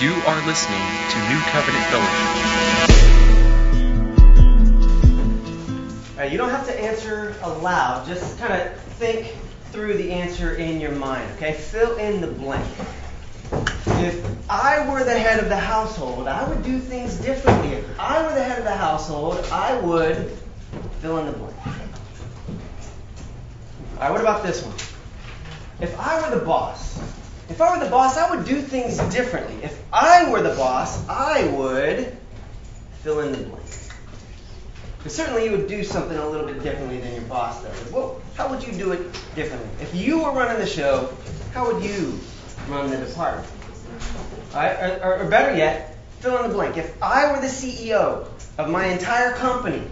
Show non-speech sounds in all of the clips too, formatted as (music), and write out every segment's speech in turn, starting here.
You are listening to New Covenant Fellowship. All right, you don't have to answer aloud. Just kind of think through the answer in your mind, okay? Fill in the blank. If I were the head of the household, I would do things differently. If I were the head of the household, I would fill in the blank. All right, what about this one? If I were the boss, if I were the boss, I would do things differently. If I were the boss, I would fill in the blank. But certainly you would do something a little bit differently than your boss does. Well, how would you do it differently? If you were running the show, how would you run the department? Right, or, or better yet, fill in the blank. If I were the CEO of my entire company,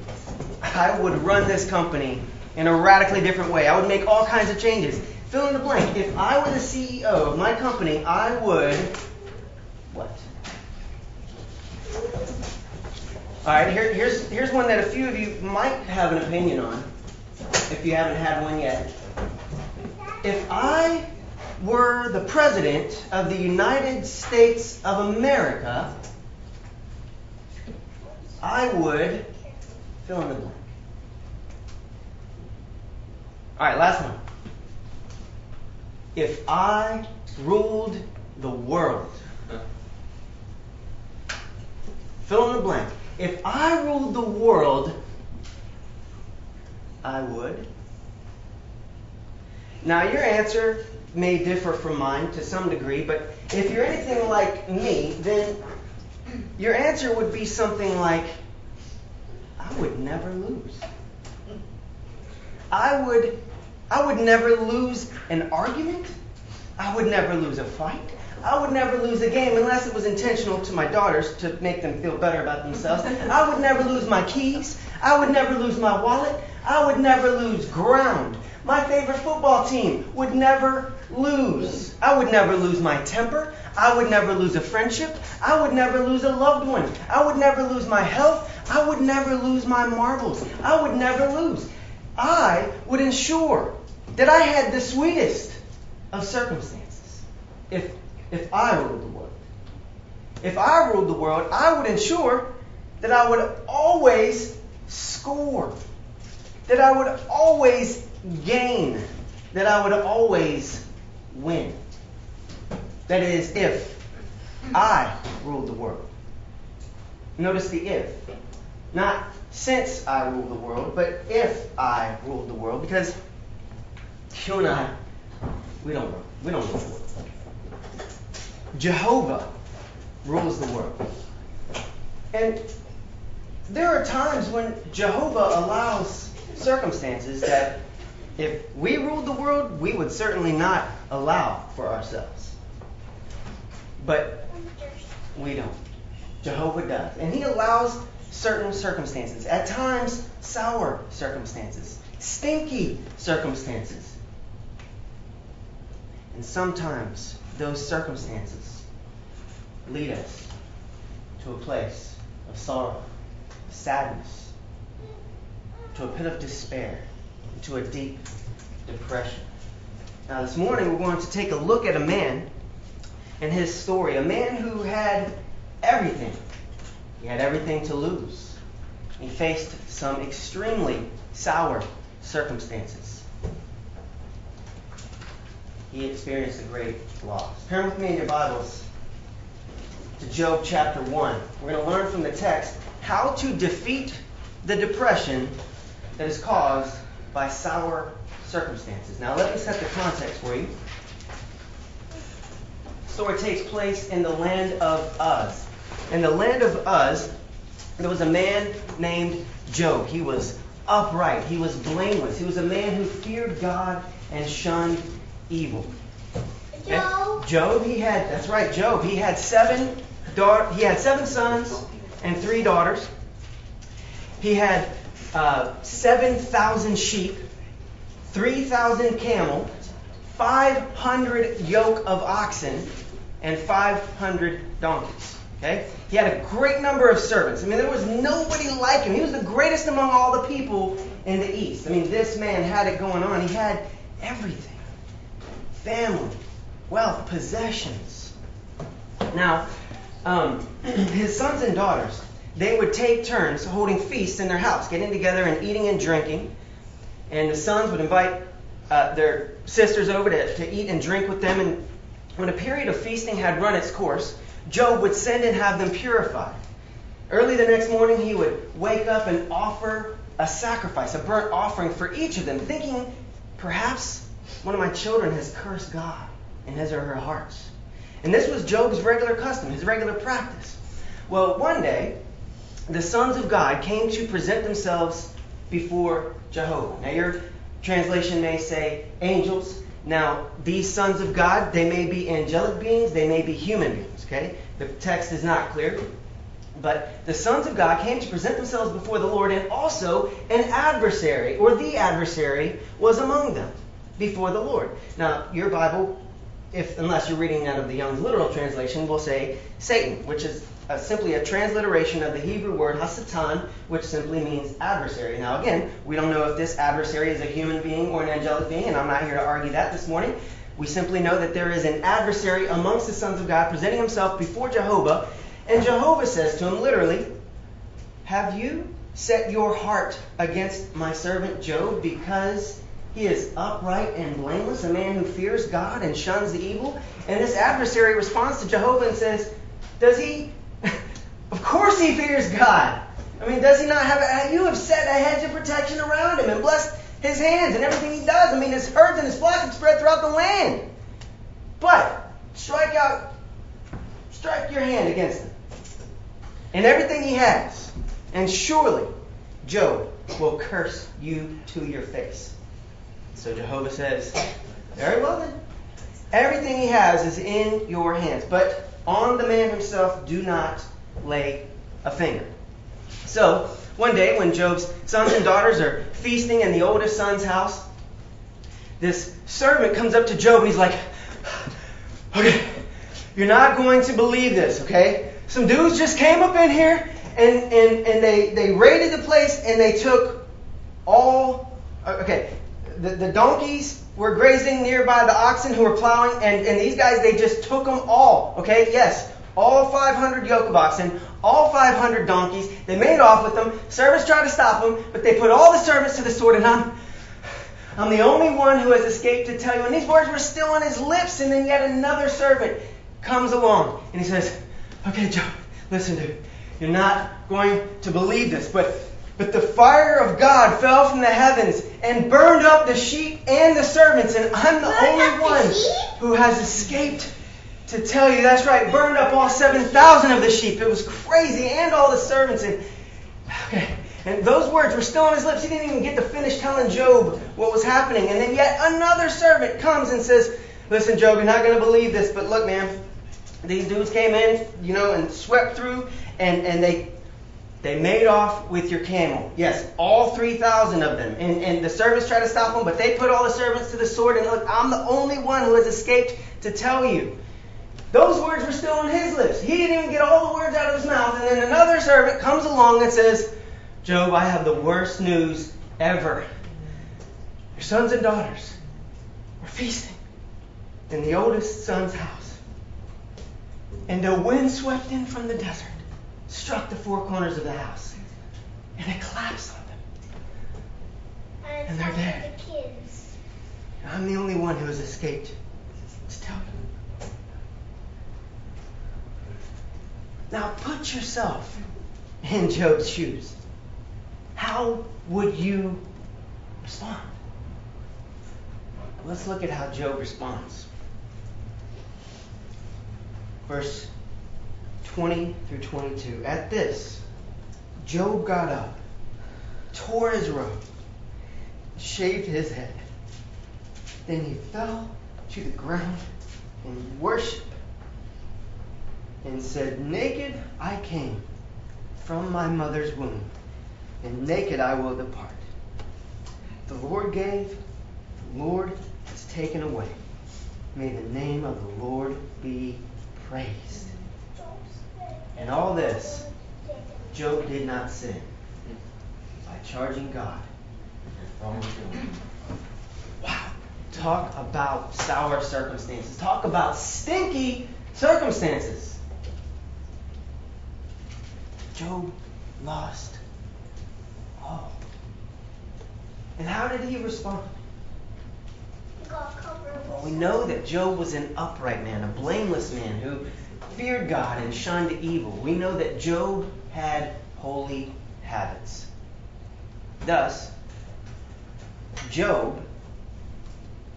I would run this company in a radically different way. I would make all kinds of changes. Fill in the blank. If I were the CEO of my company, I would what? All right, here, here's, here's one that a few of you might have an opinion on, if you haven't had one yet. If I were the President of the United States of America, I would fill in the blank. All right, last one. If I ruled the world, fill in the blank. If I ruled the world, I would. Now, your answer may differ from mine to some degree, but if you're anything like me, then your answer would be something like, I would never lose. I would I would never lose an argument. I would never lose a fight. I would never lose a game unless it was intentional to my daughters to make them feel better about themselves. I would never lose my keys. I would never lose my wallet. I would never lose ground. My favorite football team would never lose. I would never lose my temper. I would never lose a friendship. I would never lose a loved one. I would never lose my health. I would never lose my marbles. I would never lose. I would ensure that I had the sweetest of circumstances if, if I ruled the world. If I ruled the world, I would ensure that I would always score, that I would always gain, that I would always win. That is, if I ruled the world. Notice the if. Not since I ruled the world, but if I ruled the world, because you and I, we don't. We don't rule the world. Jehovah rules the world. And there are times when Jehovah allows circumstances that if we ruled the world, we would certainly not allow for ourselves. But we don't. Jehovah does. And he allows certain circumstances, at times sour circumstances, stinky circumstances. And sometimes those circumstances lead us to a place of sorrow, sadness, to a pit of despair, to a deep depression. Now, this morning we're going to take a look at a man and his story. A man who had everything. He had everything to lose. He faced some extremely sour circumstances. He experienced a great loss. Turn with me in your Bibles to Job chapter 1. We're going to learn from the text how to defeat the depression that is caused by sour circumstances. Now, let me set the context for you. The story takes place in the land of Uz. In the land of Uz, there was a man named Job. He was upright, he was blameless, he was a man who feared God and shunned evil. Job. Job, he had that's right, Job. He had seven. He had seven sons and three daughters. He had uh, seven thousand sheep, three thousand camel, five hundred yoke of oxen, and five hundred donkeys. Okay? He had a great number of servants. I mean, there was nobody like him. He was the greatest among all the people in the East. I mean, this man had it going on. He had everything family, wealth, possessions. Now, um, (clears throat) his sons and daughters, they would take turns holding feasts in their house, getting together and eating and drinking. And the sons would invite uh, their sisters over to, to eat and drink with them. And when a period of feasting had run its course, Job would send and have them purified. Early the next morning, he would wake up and offer a sacrifice, a burnt offering for each of them, thinking perhaps one of my children has cursed God in his or her hearts. And this was Job's regular custom, his regular practice. Well, one day, the sons of God came to present themselves before Jehovah. Now, your translation may say angels. Now, these sons of God, they may be angelic beings, they may be human beings, okay? The text is not clear. But the sons of God came to present themselves before the Lord, and also an adversary, or the adversary, was among them before the Lord. Now, your Bible, if unless you're reading out of the Young's literal translation, will say Satan, which is simply a transliteration of the Hebrew word hasatan, which simply means adversary. Now, again, we don't know if this adversary is a human being or an angelic being, and I'm not here to argue that this morning. We simply know that there is an adversary amongst the sons of God presenting himself before Jehovah, and Jehovah says to him literally, Have you set your heart against my servant Job because he is upright and blameless, a man who fears God and shuns the evil? And this adversary responds to Jehovah and says, Does he? (laughs) of course he fears God. I mean, does he not have you have set a hedge of protection around him and blessed his hands and everything he does. I mean, his herds and his flock have spread throughout the land. But strike out, strike your hand against him and everything he has, and surely Job will curse you to your face. So Jehovah says, Very well then. Everything he has is in your hands, but on the man himself do not lay a finger. So, one day when Job's sons and daughters are feasting in the oldest son's house, this servant comes up to Job and he's like, Okay, you're not going to believe this, okay? Some dudes just came up in here and, and, and they, they raided the place and they took all, uh, okay, the, the donkeys were grazing nearby the oxen who were plowing, and, and these guys, they just took them all, okay? Yes, all 500 yoke of oxen, all 500 donkeys. They made off with them. Servants tried to stop them, but they put all the servants to the sword, and I'm, I'm the only one who has escaped to tell you. And these words were still on his lips, and then yet another servant comes along, and he says, Okay, Job, listen, dude. You're not going to believe this, but but the fire of God fell from the heavens and burned up the sheep and the servants, and I'm the Burned only up the one who has escaped to tell you. That's right, burned up all 7,000 of the sheep. It was crazy, and all the servants. And okay, and those words were still on his lips. He didn't even get to finish telling Job what was happening. And then yet another servant comes and says, "Listen, Job, you're not going to believe this, but look, man." These dudes came in, you know, and swept through, and, and they they made off with your camel. Yes, all 3,000 of them. And, and the servants tried to stop them, but they put all the servants to the sword. And look, I'm the only one who has escaped to tell you. Those words were still on his lips. He didn't even get all the words out of his mouth. And then another servant comes along and says, Job, I have the worst news ever. Your sons and daughters were feasting in the oldest son's house. And a wind swept in from the desert struck the four corners of the house, and it collapsed on them. And they're dead. The kids. I'm the only one who has escaped to tell. Now put yourself in Job's shoes. How would you respond? Let's look at how Job responds. Verse 20 through 22. At this, Job got up, tore his robe, shaved his head. Then he fell to the ground and worshiped and said, Naked I came from my mother's womb, and naked I will depart. The Lord gave, the Lord has taken away. May the name of the Lord be praised. And all this, Job did not sin by charging God with wrongdoing. Wow. Talk about sour circumstances. Talk about stinky circumstances. Job lost all. And how did he respond? Well, we know that Job was an upright man, a blameless man who feared God and shunned evil. We know that Job had holy habits. Thus, Job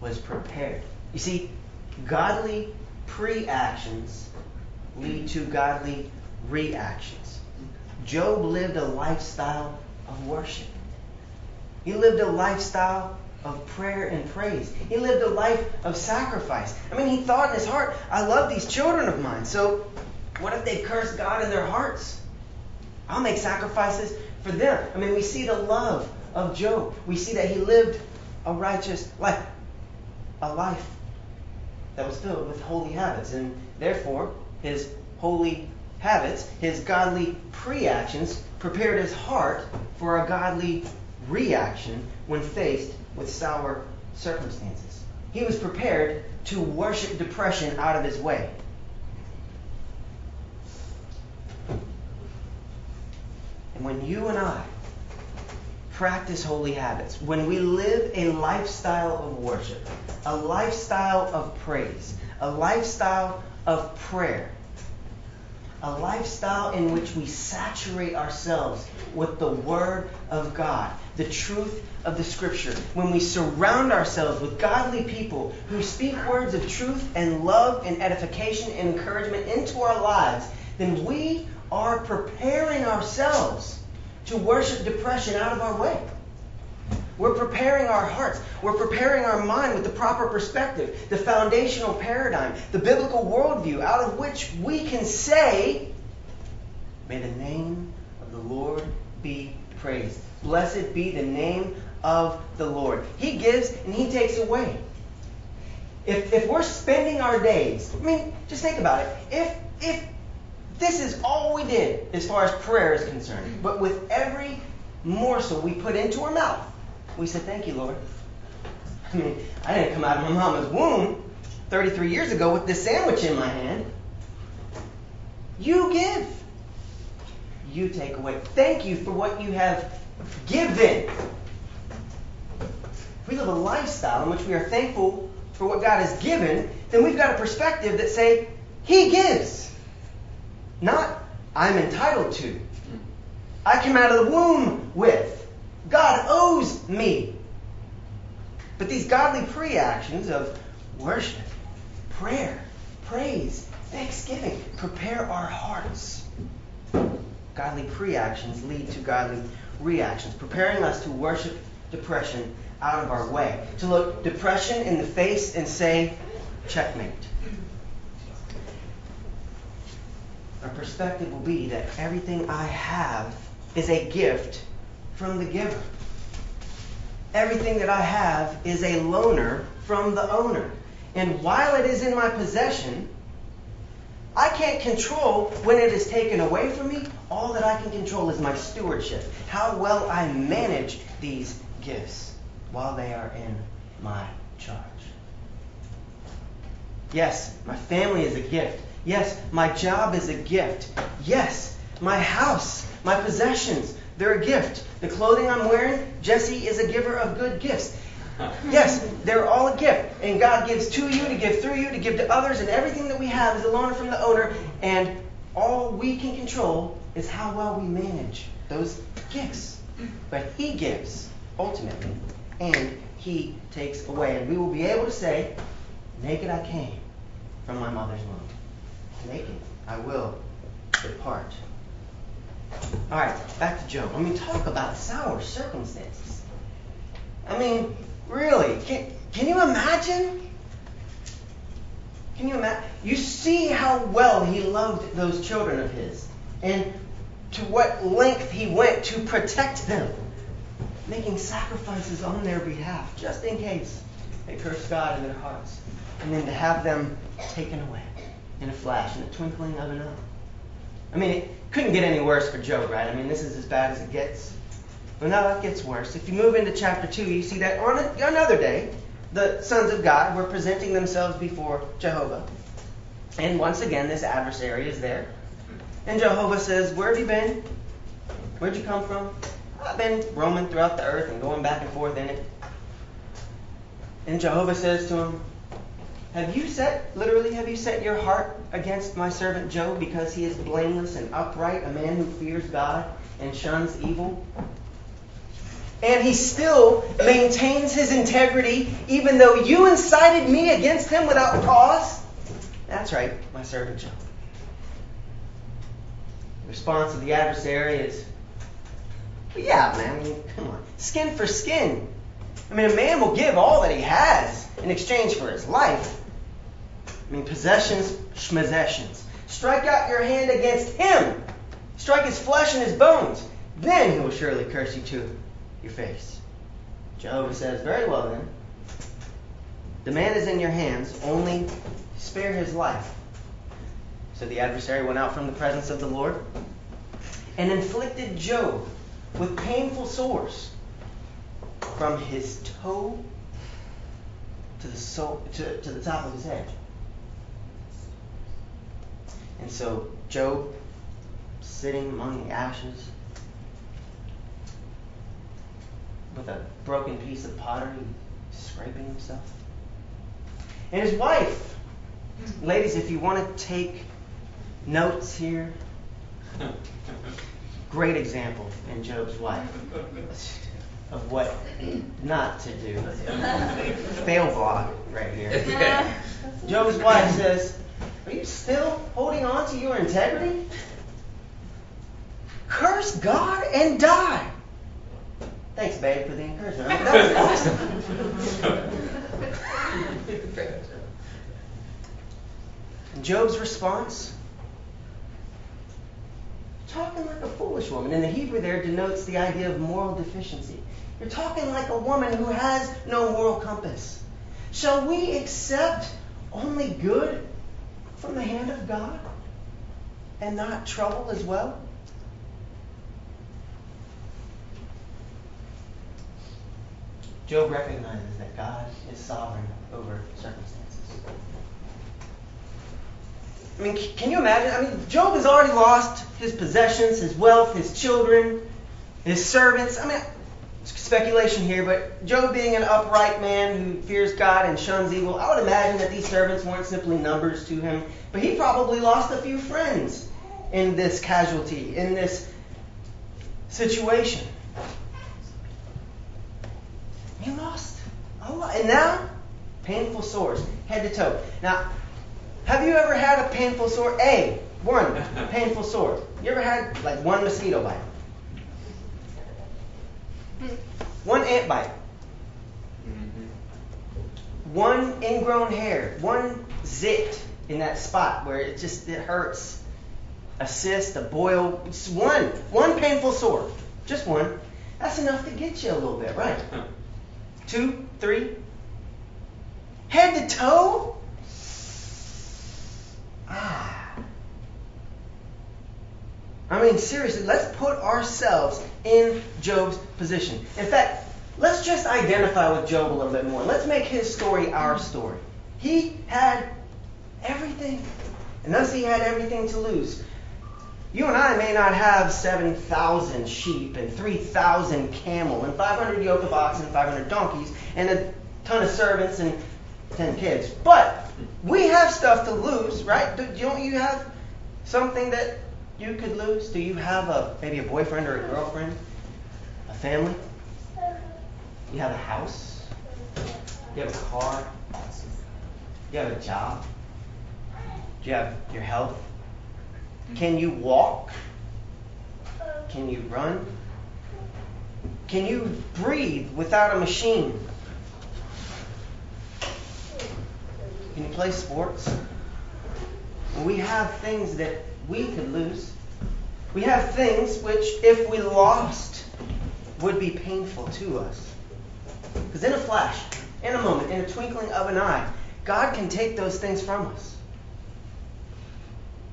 was prepared. You see, godly pre actions lead to godly reactions. Job lived a lifestyle of worship. He lived a lifestyle of prayer and praise. He lived a life of sacrifice. I mean, he thought in his heart, I love these children of mine. So, what if they curse God in their hearts? I'll make sacrifices for them. I mean, we see the love of Job. We see that he lived a righteous life, a life that was filled with holy habits. And therefore, his holy habits, his godly pre actions, prepared his heart for a godly reaction when faced with sour circumstances. He was prepared to worship depression out of his way. And when you and I practice holy habits, when we live a lifestyle of worship, a lifestyle of praise, a lifestyle of prayer, a lifestyle in which we saturate ourselves with the Word of God, the truth of the Scripture, when we surround ourselves with godly people who speak words of truth and love and edification and encouragement into our lives, then we are preparing ourselves to worship depression out of our way. We're preparing our hearts. We're preparing our mind with the proper perspective, the foundational paradigm, the biblical worldview out of which we can say, May the name of the Lord be praised. Blessed be the name of the Lord. He gives and He takes away. If, if we're spending our days, I mean, just think about it. If, if this is all we did as far as prayer is concerned, but with every morsel we put into our mouth, we said, Thank you, Lord. I mean, I didn't come out of my mama's womb 33 years ago with this sandwich in my hand. You give. You take away. Thank you for what you have given. If we live a lifestyle in which we are thankful for what God has given, then we've got a perspective that say, He gives. Not, I'm entitled to. I came out of the womb with. God owes me. But these godly pre actions of worship, prayer, praise, thanksgiving prepare our hearts. Godly pre actions lead to godly reactions, preparing us to worship depression out of our way, to look depression in the face and say, checkmate. Our perspective will be that everything I have is a gift from the giver. Everything that I have is a loaner from the owner. And while it is in my possession, I can't control when it is taken away from me. All that I can control is my stewardship, how well I manage these gifts while they are in my charge. Yes, my family is a gift. Yes, my job is a gift. Yes, my house, my possessions, they're a gift. The clothing I'm wearing, Jesse is a giver of good gifts. Yes, they're all a gift. And God gives to you, to give through you, to give to others, and everything that we have is a loan from the owner. And all we can control is how well we manage those gifts. But He gives, ultimately, and He takes away. And we will be able to say, Naked I came from my mother's womb. Naked I will depart. All right, back to Job. I mean, talk about sour circumstances. I mean, really, can, can you imagine? Can you imagine? You see how well he loved those children of his and to what length he went to protect them, making sacrifices on their behalf just in case they cursed God in their hearts. And then to have them taken away in a flash, in a twinkling of an eye. I mean, it couldn't get any worse for Job, right? I mean, this is as bad as it gets. But now it gets worse. If you move into chapter 2, you see that on a, another day, the sons of God were presenting themselves before Jehovah. And once again, this adversary is there. And Jehovah says, Where have you been? Where'd you come from? I've been roaming throughout the earth and going back and forth in it. And Jehovah says to him, Have you set, literally, have you set your heart against my servant Job because he is blameless and upright, a man who fears God and shuns evil? And he still maintains his integrity even though you incited me against him without cause? That's right, my servant Job. The response of the adversary is, yeah, man, I mean, come on. Skin for skin. I mean, a man will give all that he has in exchange for his life. I mean, possessions, schmossessions. Strike out your hand against him. Strike his flesh and his bones. Then he will surely curse you to your face. Jehovah says, Very well then. The man is in your hands, only spare his life. So the adversary went out from the presence of the Lord and inflicted Job with painful sores from his toe to the soul, to, to the top of his head. And so Job, sitting among the ashes, with a broken piece of pottery, scraping himself. And his wife, ladies, if you want to take notes here, great example in Job's wife of what not to do. (laughs) Fail vlog right here. Job's wife says, Are you still holding on to your integrity? Curse God and die. Thanks, babe, for the encouragement. That was (laughs) awesome. Job's response? Talking like a foolish woman. In the Hebrew, there denotes the idea of moral deficiency. You're talking like a woman who has no moral compass. Shall we accept only good from the hand of God and not trouble as well? Job recognizes that God is sovereign over circumstances. I mean, can you imagine? I mean, Job has already lost his possessions, his wealth, his children, his servants. I mean, speculation here, but Job being an upright man who fears God and shuns evil, I would imagine that these servants weren't simply numbers to him, but he probably lost a few friends in this casualty, in this situation. He lost a lot. And now, painful sores, head to toe. Now, have you ever had a painful sore? A, one painful sore. You ever had like one mosquito bite? One ant bite. One ingrown hair. One zit in that spot where it just it hurts. A cyst, a boil. Just one. One painful sore. Just one. That's enough to get you a little bit, right? Two, three. Head to toe? Ah. I mean, seriously, let's put ourselves in Job's position. In fact, let's just identify with Job a little bit more. Let's make his story our story. He had everything, and thus he had everything to lose. You and I may not have 7,000 sheep and 3,000 camel and 500 yoke of oxen, and 500 donkeys, and a ton of servants and 10 kids. But we have stuff to lose, right? Don't you have something that you could lose? Do you have a maybe a boyfriend or a girlfriend? A family? You have a house? You have a car? You have a job? Do you have your health? Can you walk? Can you run? Can you breathe without a machine? Can you play sports? We have things that we could lose. We have things which, if we lost, would be painful to us. Because in a flash, in a moment, in a twinkling of an eye, God can take those things from us.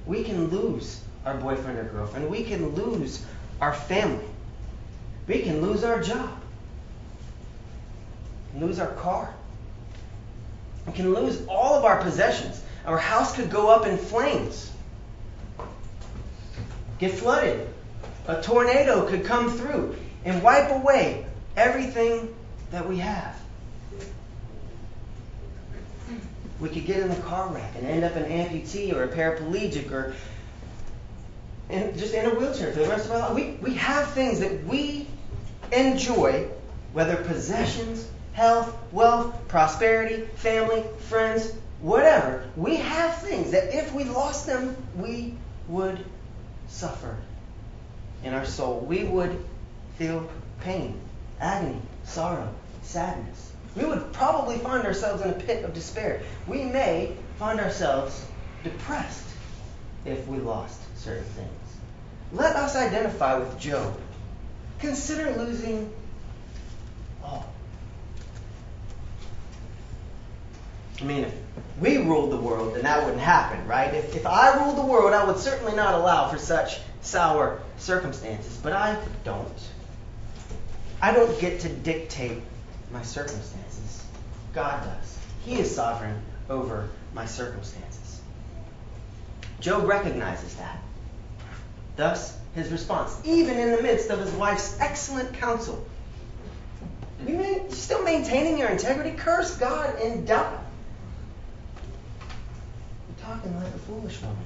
We can lose our boyfriend or girlfriend. We can lose our family. We can lose our job. Lose our car. We can lose all of our possessions. Our house could go up in flames. Get flooded. A tornado could come through and wipe away everything that we have. We could get in a car wreck and end up an amputee or a paraplegic or in, just in a wheelchair for the rest of our life. We, we have things that we enjoy, whether possessions, health, wealth, prosperity, family, friends, whatever. We have things that if we lost them, we would suffer in our soul. We would feel pain, agony, sorrow, sadness. We would probably find ourselves in a pit of despair. We may find ourselves depressed if we lost certain things. Let us identify with Job. Consider losing all. I mean, if we ruled the world, then that wouldn't happen, right? If, if I ruled the world, I would certainly not allow for such sour circumstances. But I don't. I don't get to dictate my circumstances. God does. He is sovereign over my circumstances. Job recognizes that. Thus, his response, even in the midst of his wife's excellent counsel, you mean still maintaining your integrity? Curse God and die. Talking like a foolish woman.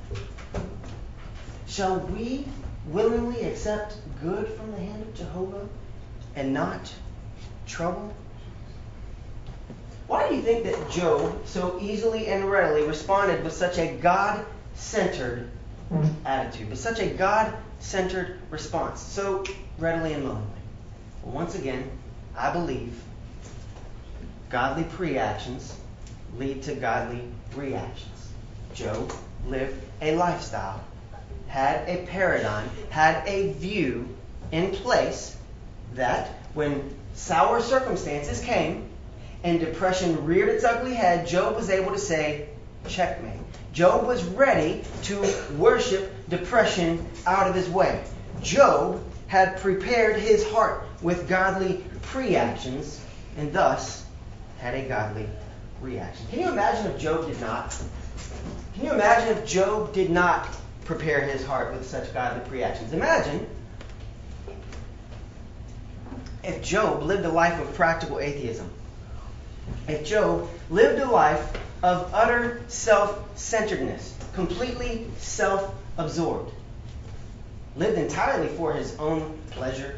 Shall we willingly accept good from the hand of Jehovah and not trouble? Why do you think that Job so easily and readily responded with such a God centered attitude, with such a God centered response, so readily and willingly? Well, once again, I believe godly preactions lead to godly reactions. Job lived a lifestyle, had a paradigm, had a view in place that when sour circumstances came, and depression reared its ugly head, Job was able to say, checkmate. Job was ready to worship depression out of his way. Job had prepared his heart with godly preactions and thus had a godly reaction. Can you imagine if Job did not? Can you imagine if Job did not prepare his heart with such godly preactions? Imagine if Job lived a life of practical atheism if Job lived a life of utter self centeredness, completely self absorbed, lived entirely for his own pleasure,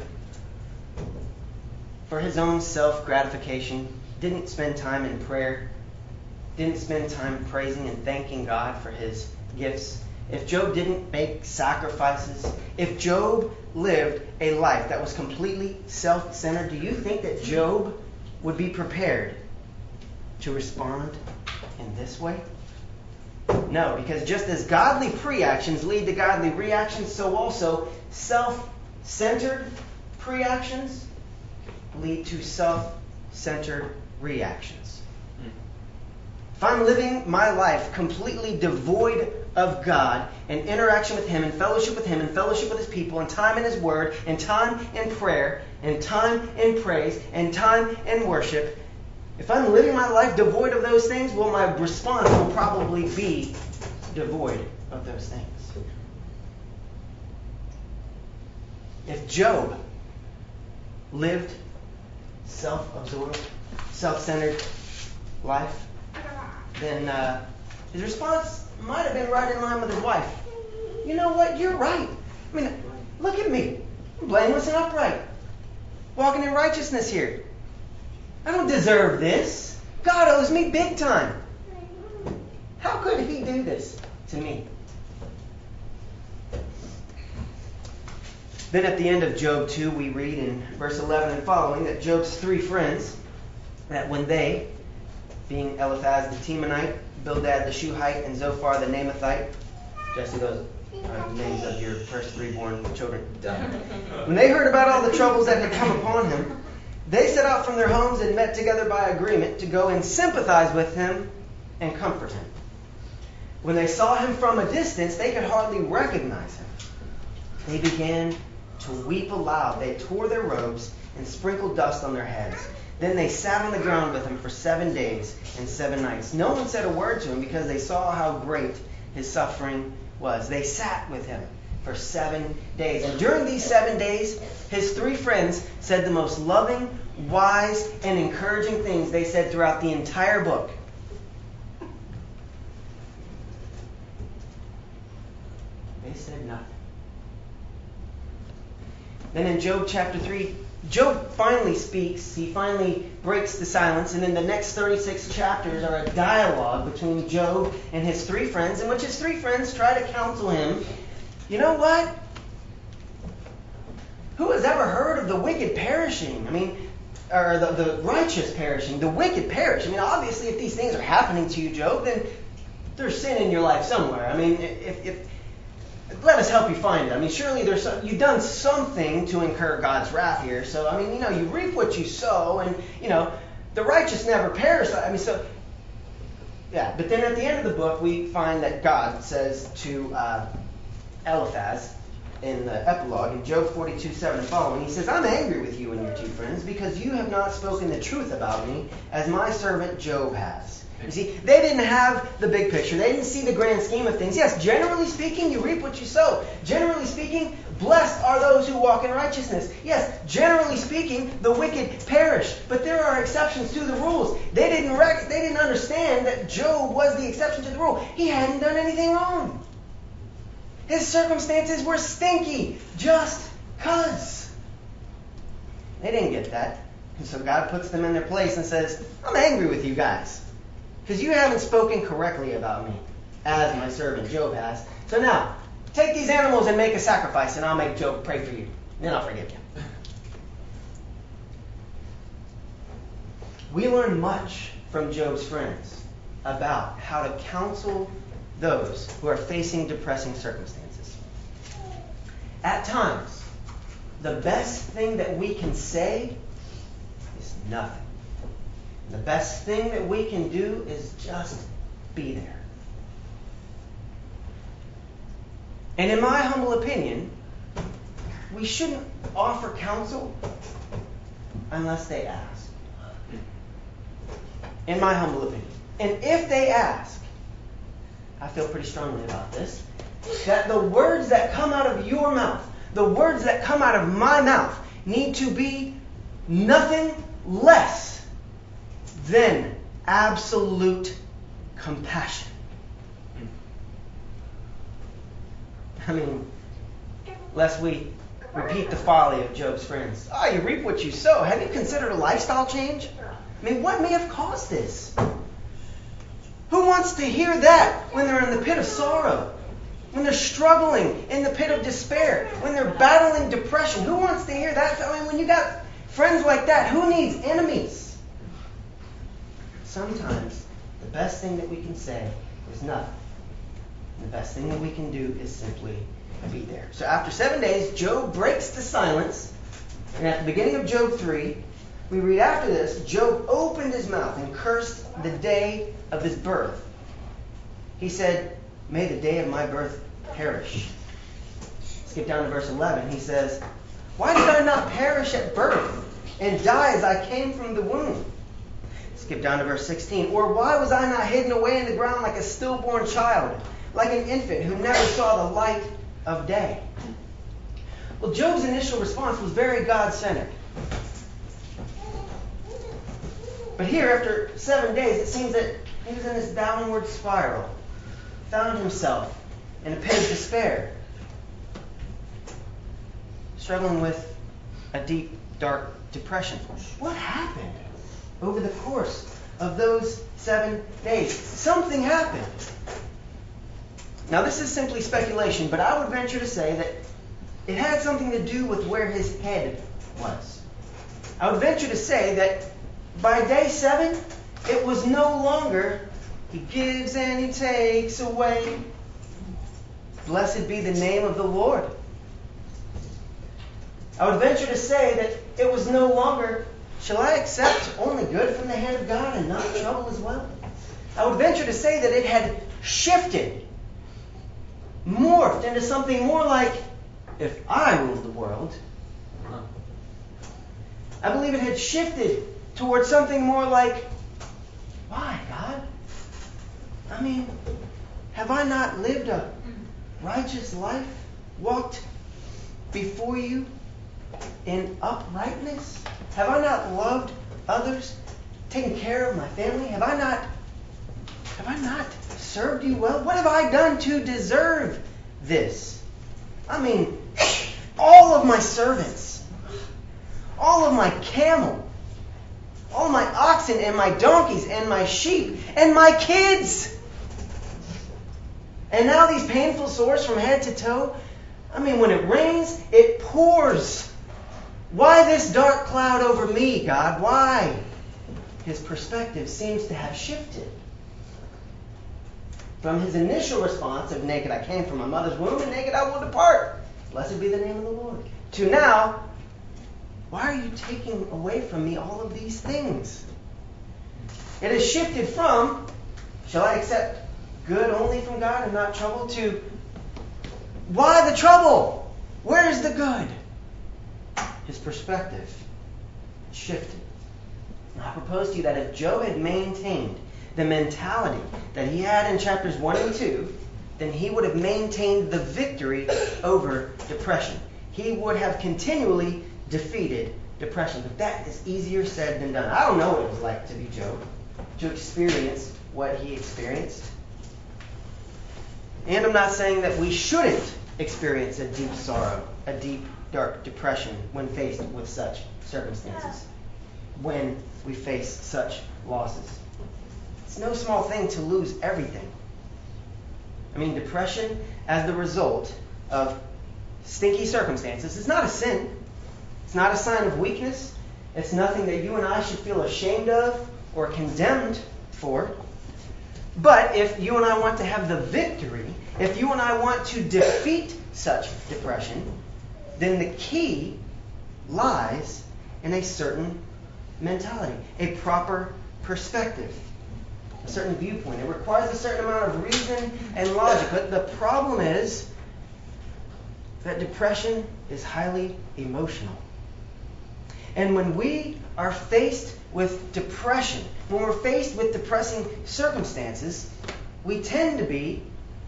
for his own self gratification, didn't spend time in prayer, didn't spend time praising and thanking God for his gifts, if Job didn't make sacrifices, if Job lived a life that was completely self centered, do you think that Job would be prepared to respond in this way? No, because just as godly preactions lead to godly reactions, so also self centered preactions lead to self centered reactions. Hmm. If I'm living my life completely devoid of God and interaction with Him and fellowship with Him and fellowship with His people and time in His Word and time in prayer and time in praise and time in worship, if I'm living my life devoid of those things, well, my response will probably be devoid of those things. If Job lived self-absorbed, self-centered life, then uh, his response might have been right in line with his wife. You know what? You're right. I mean, look at me. I'm blameless and upright. Walking in righteousness here. I don't deserve this. God owes me big time. How could he do this to me? Then at the end of Job 2, we read in verse 11 and following that Job's three friends, that when they, being Eliphaz the Temanite, Bildad the Shuhite, and Zophar the Naamathite, Jesse, those are the names of your first three born children. When they heard about all the troubles that had come upon him, they set out from their homes and met together by agreement to go and sympathize with him and comfort him. When they saw him from a distance, they could hardly recognize him. They began to weep aloud. They tore their robes and sprinkled dust on their heads. Then they sat on the ground with him for seven days and seven nights. No one said a word to him because they saw how great his suffering was. They sat with him for seven days. And during these seven days, his three friends said the most loving, wise, and encouraging things they said throughout the entire book. They said nothing. Then in Job chapter 3, Job finally speaks. He finally breaks the silence. And then the next 36 chapters are a dialogue between Job and his three friends, in which his three friends try to counsel him. You know what? Who has ever heard of the wicked perishing? I mean, or the, the righteous perishing, the wicked perish. I mean, obviously, if these things are happening to you, Job, then there's sin in your life somewhere. I mean, if, if let us help you find it. I mean, surely there's some, you've done something to incur God's wrath here. So I mean, you know, you reap what you sow, and you know, the righteous never perish. I mean, so yeah. But then at the end of the book, we find that God says to uh, Eliphaz in the epilogue in Job 42, 7 and following, he says, I'm angry with you and your two friends because you have not spoken the truth about me as my servant Job has. You see, they didn't have the big picture. They didn't see the grand scheme of things. Yes, generally speaking, you reap what you sow. Generally speaking, blessed are those who walk in righteousness. Yes, generally speaking, the wicked perish. But there are exceptions to the rules. They didn't rec- they didn't understand that Job was the exception to the rule. He hadn't done anything wrong. His circumstances were stinky just cuz. They didn't get that. And so God puts them in their place and says, I'm angry with you guys. Because you haven't spoken correctly about me, as my servant Job has. So now, take these animals and make a sacrifice, and I'll make Job pray for you. Then I'll forgive you. We learn much from Job's friends about how to counsel those who are facing depressing circumstances. At times, the best thing that we can say is nothing. The best thing that we can do is just be there. And in my humble opinion, we shouldn't offer counsel unless they ask. In my humble opinion. And if they ask, I feel pretty strongly about this, that the words that come out of your mouth, the words that come out of my mouth, need to be nothing less than absolute compassion. I mean, lest we repeat the folly of Job's friends. Ah, oh, you reap what you sow. Have you considered a lifestyle change? I mean, what may have caused this? Who wants to hear that when they're in the pit of sorrow? When they're struggling in the pit of despair? When they're battling depression? Who wants to hear that? I mean, when you got friends like that, who needs enemies? Sometimes the best thing that we can say is nothing. The best thing that we can do is simply be there. So after seven days, Job breaks the silence. And at the beginning of Job 3, we read after this Job opened his mouth and cursed the day of his birth. He said, May the day of my birth perish. Skip down to verse 11. He says, Why did I not perish at birth and die as I came from the womb? Skip down to verse 16. Or why was I not hidden away in the ground like a stillborn child, like an infant who never saw the light of day? Well, Job's initial response was very God centered. But here, after seven days, it seems that he was in this downward spiral, found himself in a pit of despair, struggling with a deep, dark depression. What happened over the course of those seven days? Something happened. Now, this is simply speculation, but I would venture to say that it had something to do with where his head was. I would venture to say that by day seven, it was no longer he gives and he takes away. Blessed be the name of the Lord. I would venture to say that it was no longer, shall I accept only good from the hand of God and not trouble as well? I would venture to say that it had shifted, morphed into something more like, if I ruled the world. I believe it had shifted towards something more like, why, God? I mean, have I not lived a righteous life walked before you in uprightness? Have I not loved others, taken care of my family? Have I not have I not served you well? What have I done to deserve this? I mean, all of my servants, all of my camel, all my oxen and my donkeys and my sheep and my kids. And now these painful sores from head to toe. I mean, when it rains, it pours. Why this dark cloud over me, God? Why? His perspective seems to have shifted. From his initial response of naked I came from my mother's womb and naked I will depart. Blessed be the name of the Lord. To now, why are you taking away from me all of these things? It has shifted from, shall I accept good only from God and not trouble, to why the trouble? Where is the good? His perspective shifted. I propose to you that if Job had maintained the mentality that he had in chapters 1 and 2, then he would have maintained the victory over depression. He would have continually defeated depression. But that is easier said than done. I don't know what it was like to be Job, to experience what he experienced. And I'm not saying that we shouldn't experience a deep sorrow, a deep, dark depression when faced with such circumstances, when we face such losses. It's no small thing to lose everything. I mean, depression as the result of stinky circumstances is not a sin. It's not a sign of weakness. It's nothing that you and I should feel ashamed of or condemned for. But if you and I want to have the victory, if you and I want to defeat such depression, then the key lies in a certain mentality, a proper perspective a certain viewpoint. It requires a certain amount of reason and logic. But the problem is that depression is highly emotional. And when we are faced with depression, when we're faced with depressing circumstances, we tend to be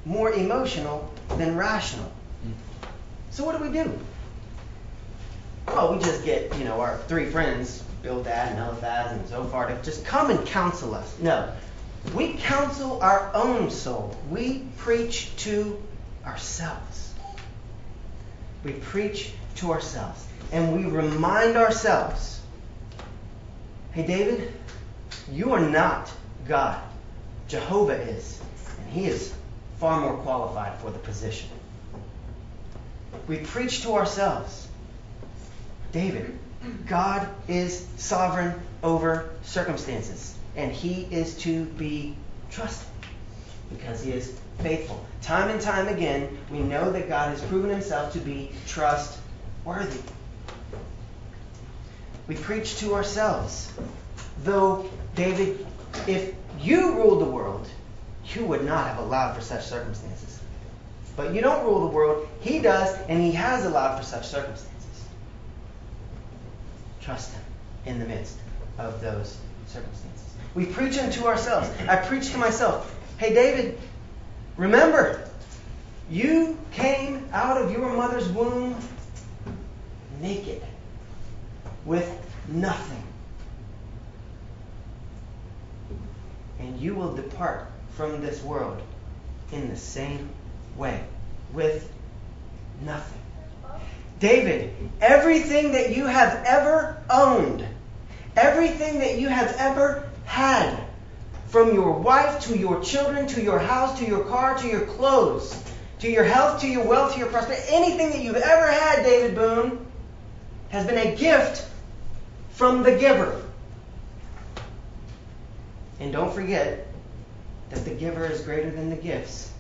more emotional than rational. Mm. So what do we do? Well, we just get, you know, our three friends, Bildad and Eliphaz and Zophar, to just come and counsel us. No. We counsel our own soul. We preach to ourselves. We preach to ourselves. And we remind ourselves hey, David, you are not God. Jehovah is. And he is far more qualified for the position. We preach to ourselves David, God is sovereign over circumstances and he is to be trusted because he is faithful. Time and time again, we know that God has proven himself to be trustworthy. We preach to ourselves. Though, David, if you ruled the world, you would not have allowed for such circumstances. But you don't rule the world. He does, and he has allowed for such circumstances. Trust him in the midst of those circumstances. We preach unto ourselves. I preach to myself. Hey, David, remember, you came out of your mother's womb naked, with nothing. And you will depart from this world in the same way, with nothing. David, everything that you have ever owned, everything that you have ever had from your wife to your children to your house to your car to your clothes to your health to your wealth to your prosperity anything that you've ever had david boone has been a gift from the giver. And don't forget that the giver is greater than the gifts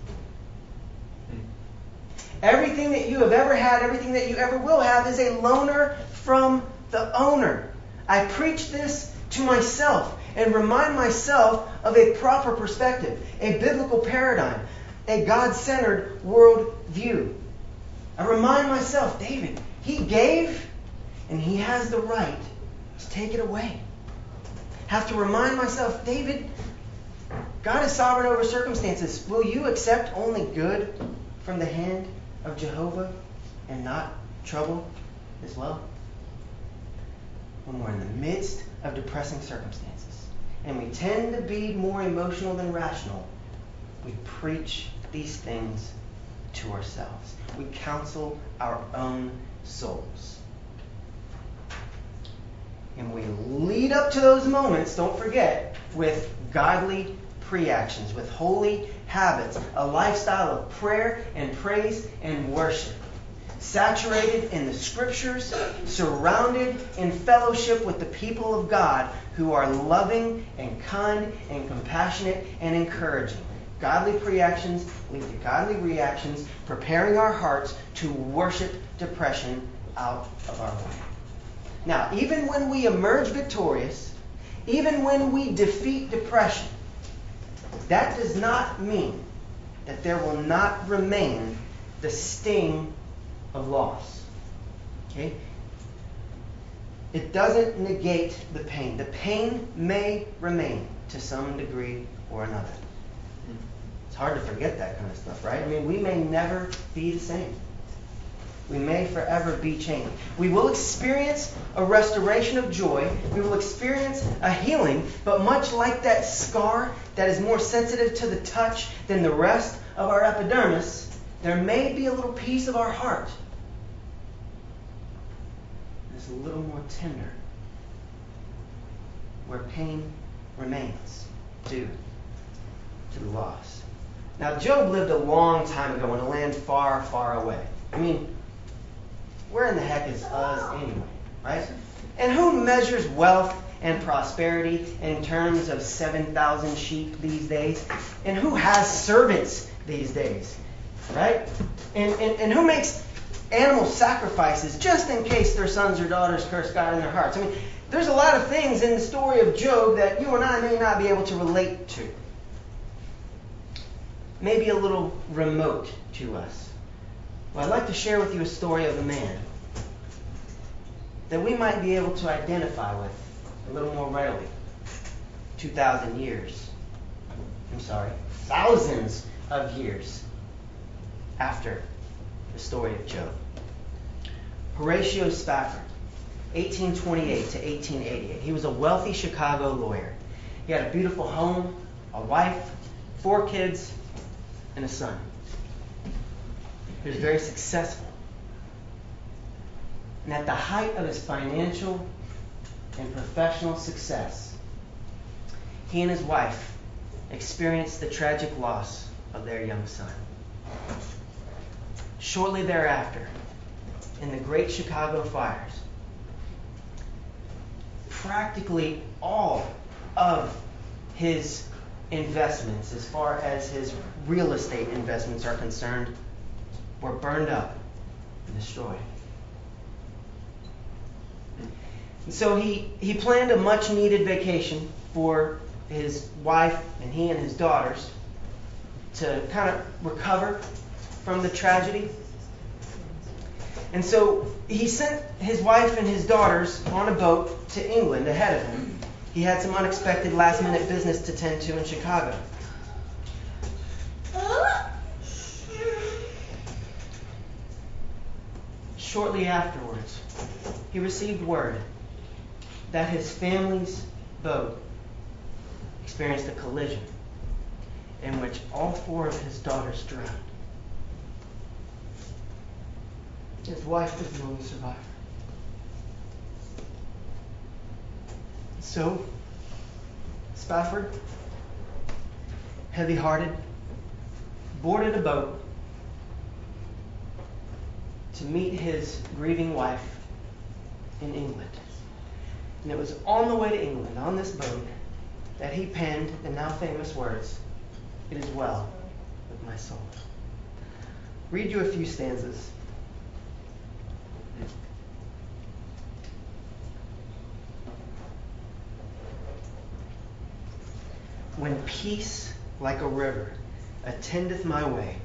Everything that you have ever had, everything that you ever will have, is a loaner from the owner. I preach this to myself and remind myself of a proper perspective, a biblical paradigm, a God centered world view. I remind myself, David, he gave and he has the right to take it away. Have to remind myself, David, God is sovereign over circumstances. Will you accept only good from the hand of Jehovah and not trouble as well? When we're in the midst of depressing circumstances and we tend to be more emotional than rational, we preach these things to ourselves. We counsel our own souls. And we lead up to those moments, don't forget, with godly preactions, with holy habits, a lifestyle of prayer and praise and worship. Saturated in the scriptures, surrounded in fellowship with the people of God who are loving and kind and compassionate and encouraging. Godly preactions lead to godly reactions, preparing our hearts to worship depression out of our way. Now, even when we emerge victorious, even when we defeat depression, that does not mean that there will not remain the sting of loss. Okay? It doesn't negate the pain. The pain may remain to some degree or another. It's hard to forget that kind of stuff, right? I mean, we may never be the same. We may forever be changed. We will experience a restoration of joy. We will experience a healing, but much like that scar that is more sensitive to the touch than the rest of our epidermis, there may be a little piece of our heart that's a little more tender, where pain remains due to the loss. Now, Job lived a long time ago in a land far, far away. I mean, where in the heck is Uz anyway, right? And who measures wealth and prosperity in terms of 7,000 sheep these days? And who has servants these days, right? And, and, and who makes animal sacrifices just in case their sons or daughters curse God in their hearts? I mean, there's a lot of things in the story of Job that you and I may not be able to relate to. Maybe a little remote to us. Well, I'd like to share with you a story of a man that we might be able to identify with a little more readily. 2,000 years. I'm sorry, thousands of years after the story of Job. Horatio Spafford, 1828 to 1888. He was a wealthy Chicago lawyer. He had a beautiful home, a wife, four kids, and a son. He was very successful. And at the height of his financial and professional success, he and his wife experienced the tragic loss of their young son. Shortly thereafter, in the Great Chicago Fires, practically all of his investments, as far as his real estate investments are concerned, were burned up and destroyed. And so he, he planned a much needed vacation for his wife and he and his daughters to kind of recover from the tragedy. And so he sent his wife and his daughters on a boat to England ahead of him. He had some unexpected last minute business to tend to in Chicago. Shortly afterwards, he received word that his family's boat experienced a collision in which all four of his daughters drowned. His wife was the only survivor. So, Spafford, heavy hearted, boarded a boat to meet his grieving wife in England. And it was on the way to England, on this boat, that he penned the now famous words, It is well with my soul. Read you a few stanzas. When peace like a river attendeth my way,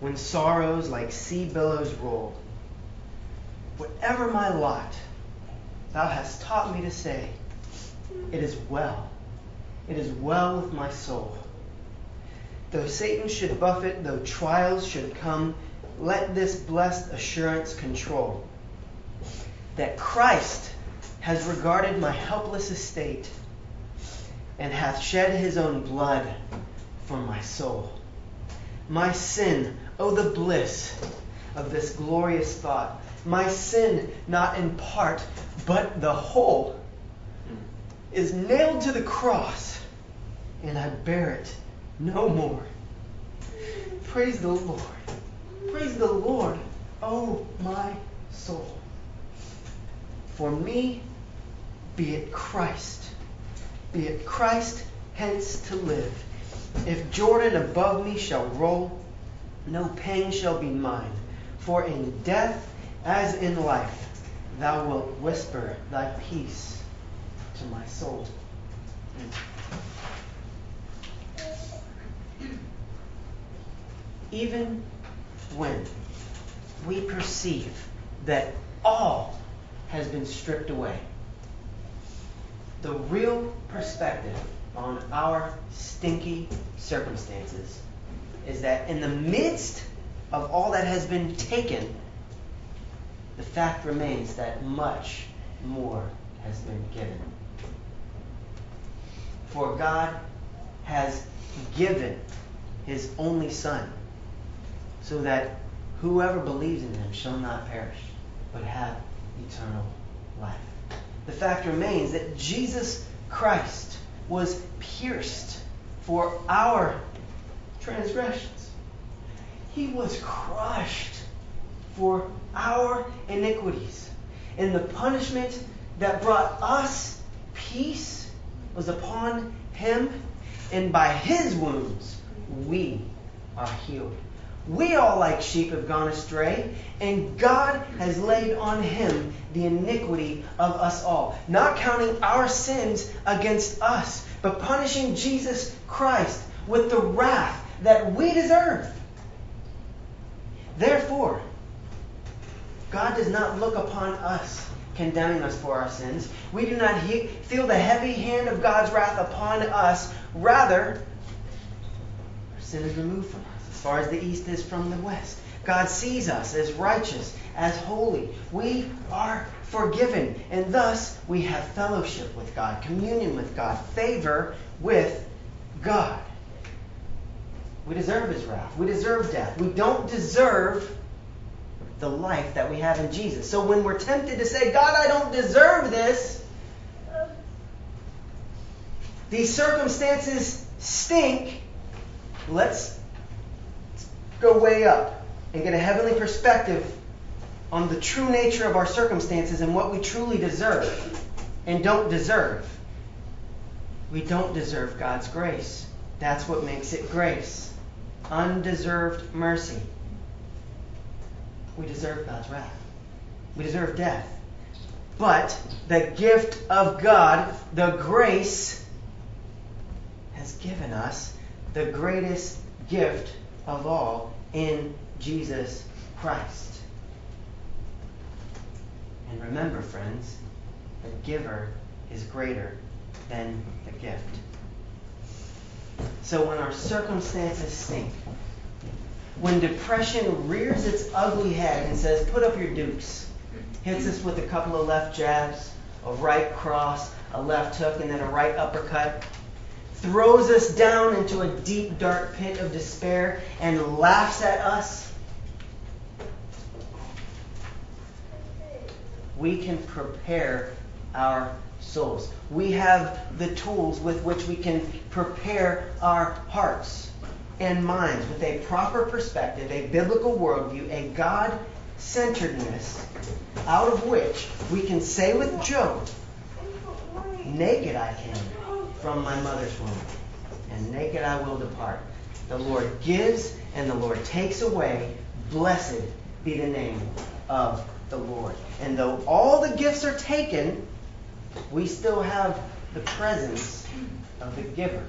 when sorrows like sea billows roll, whatever my lot, thou hast taught me to say, It is well, it is well with my soul. Though Satan should buffet, though trials should come let this blessed assurance control that Christ has regarded my helpless estate and hath shed his own blood for my soul. My sin, oh, the bliss of this glorious thought. My sin, not in part, but the whole, is nailed to the cross, and I bear it no more. Praise the Lord. Praise the Lord, oh my soul. For me, be it Christ, be it Christ hence to live. If Jordan above me shall roll, no pain shall be mine. For in death as in life, thou wilt whisper thy peace to my soul. Even when we perceive that all has been stripped away, the real perspective on our stinky circumstances is that in the midst of all that has been taken, the fact remains that much more has been given. For God has given his only Son so that whoever believes in him shall not perish, but have eternal life. The fact remains that Jesus Christ was pierced for our transgressions. He was crushed for our iniquities. And the punishment that brought us peace was upon him, and by his wounds we are healed. We all, like sheep, have gone astray, and God has laid on him the iniquity of us all, not counting our sins against us, but punishing Jesus Christ with the wrath that we deserve. Therefore, God does not look upon us condemning us for our sins. We do not he- feel the heavy hand of God's wrath upon us. Rather, our sin is removed from us as far as the east is from the west. God sees us as righteous, as holy. We are forgiven, and thus we have fellowship with God, communion with God, favor with God. We deserve his wrath. We deserve death. We don't deserve the life that we have in Jesus. So when we're tempted to say, God, I don't deserve this, these circumstances stink, let's go way up and get a heavenly perspective on the true nature of our circumstances and what we truly deserve and don't deserve. We don't deserve God's grace. That's what makes it grace. Undeserved mercy. We deserve God's wrath. We deserve death. But the gift of God, the grace, has given us the greatest gift of all in Jesus Christ. And remember, friends, the giver is greater than the gift. So when our circumstances stink, when depression rears its ugly head and says, put up your dukes, hits us with a couple of left jabs, a right cross, a left hook, and then a right uppercut, throws us down into a deep, dark pit of despair, and laughs at us, we can prepare our souls. We have the tools with which we can prepare our hearts and minds with a proper perspective, a biblical worldview, a God centeredness, out of which we can say with Job, Naked I came from my mother's womb, and naked I will depart. The Lord gives and the Lord takes away. Blessed be the name of the Lord. And though all the gifts are taken, we still have the presence of the giver.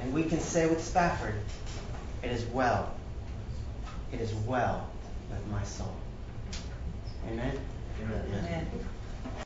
And we can say with Spafford, it is well. It is well with my soul. Amen? Amen. Amen.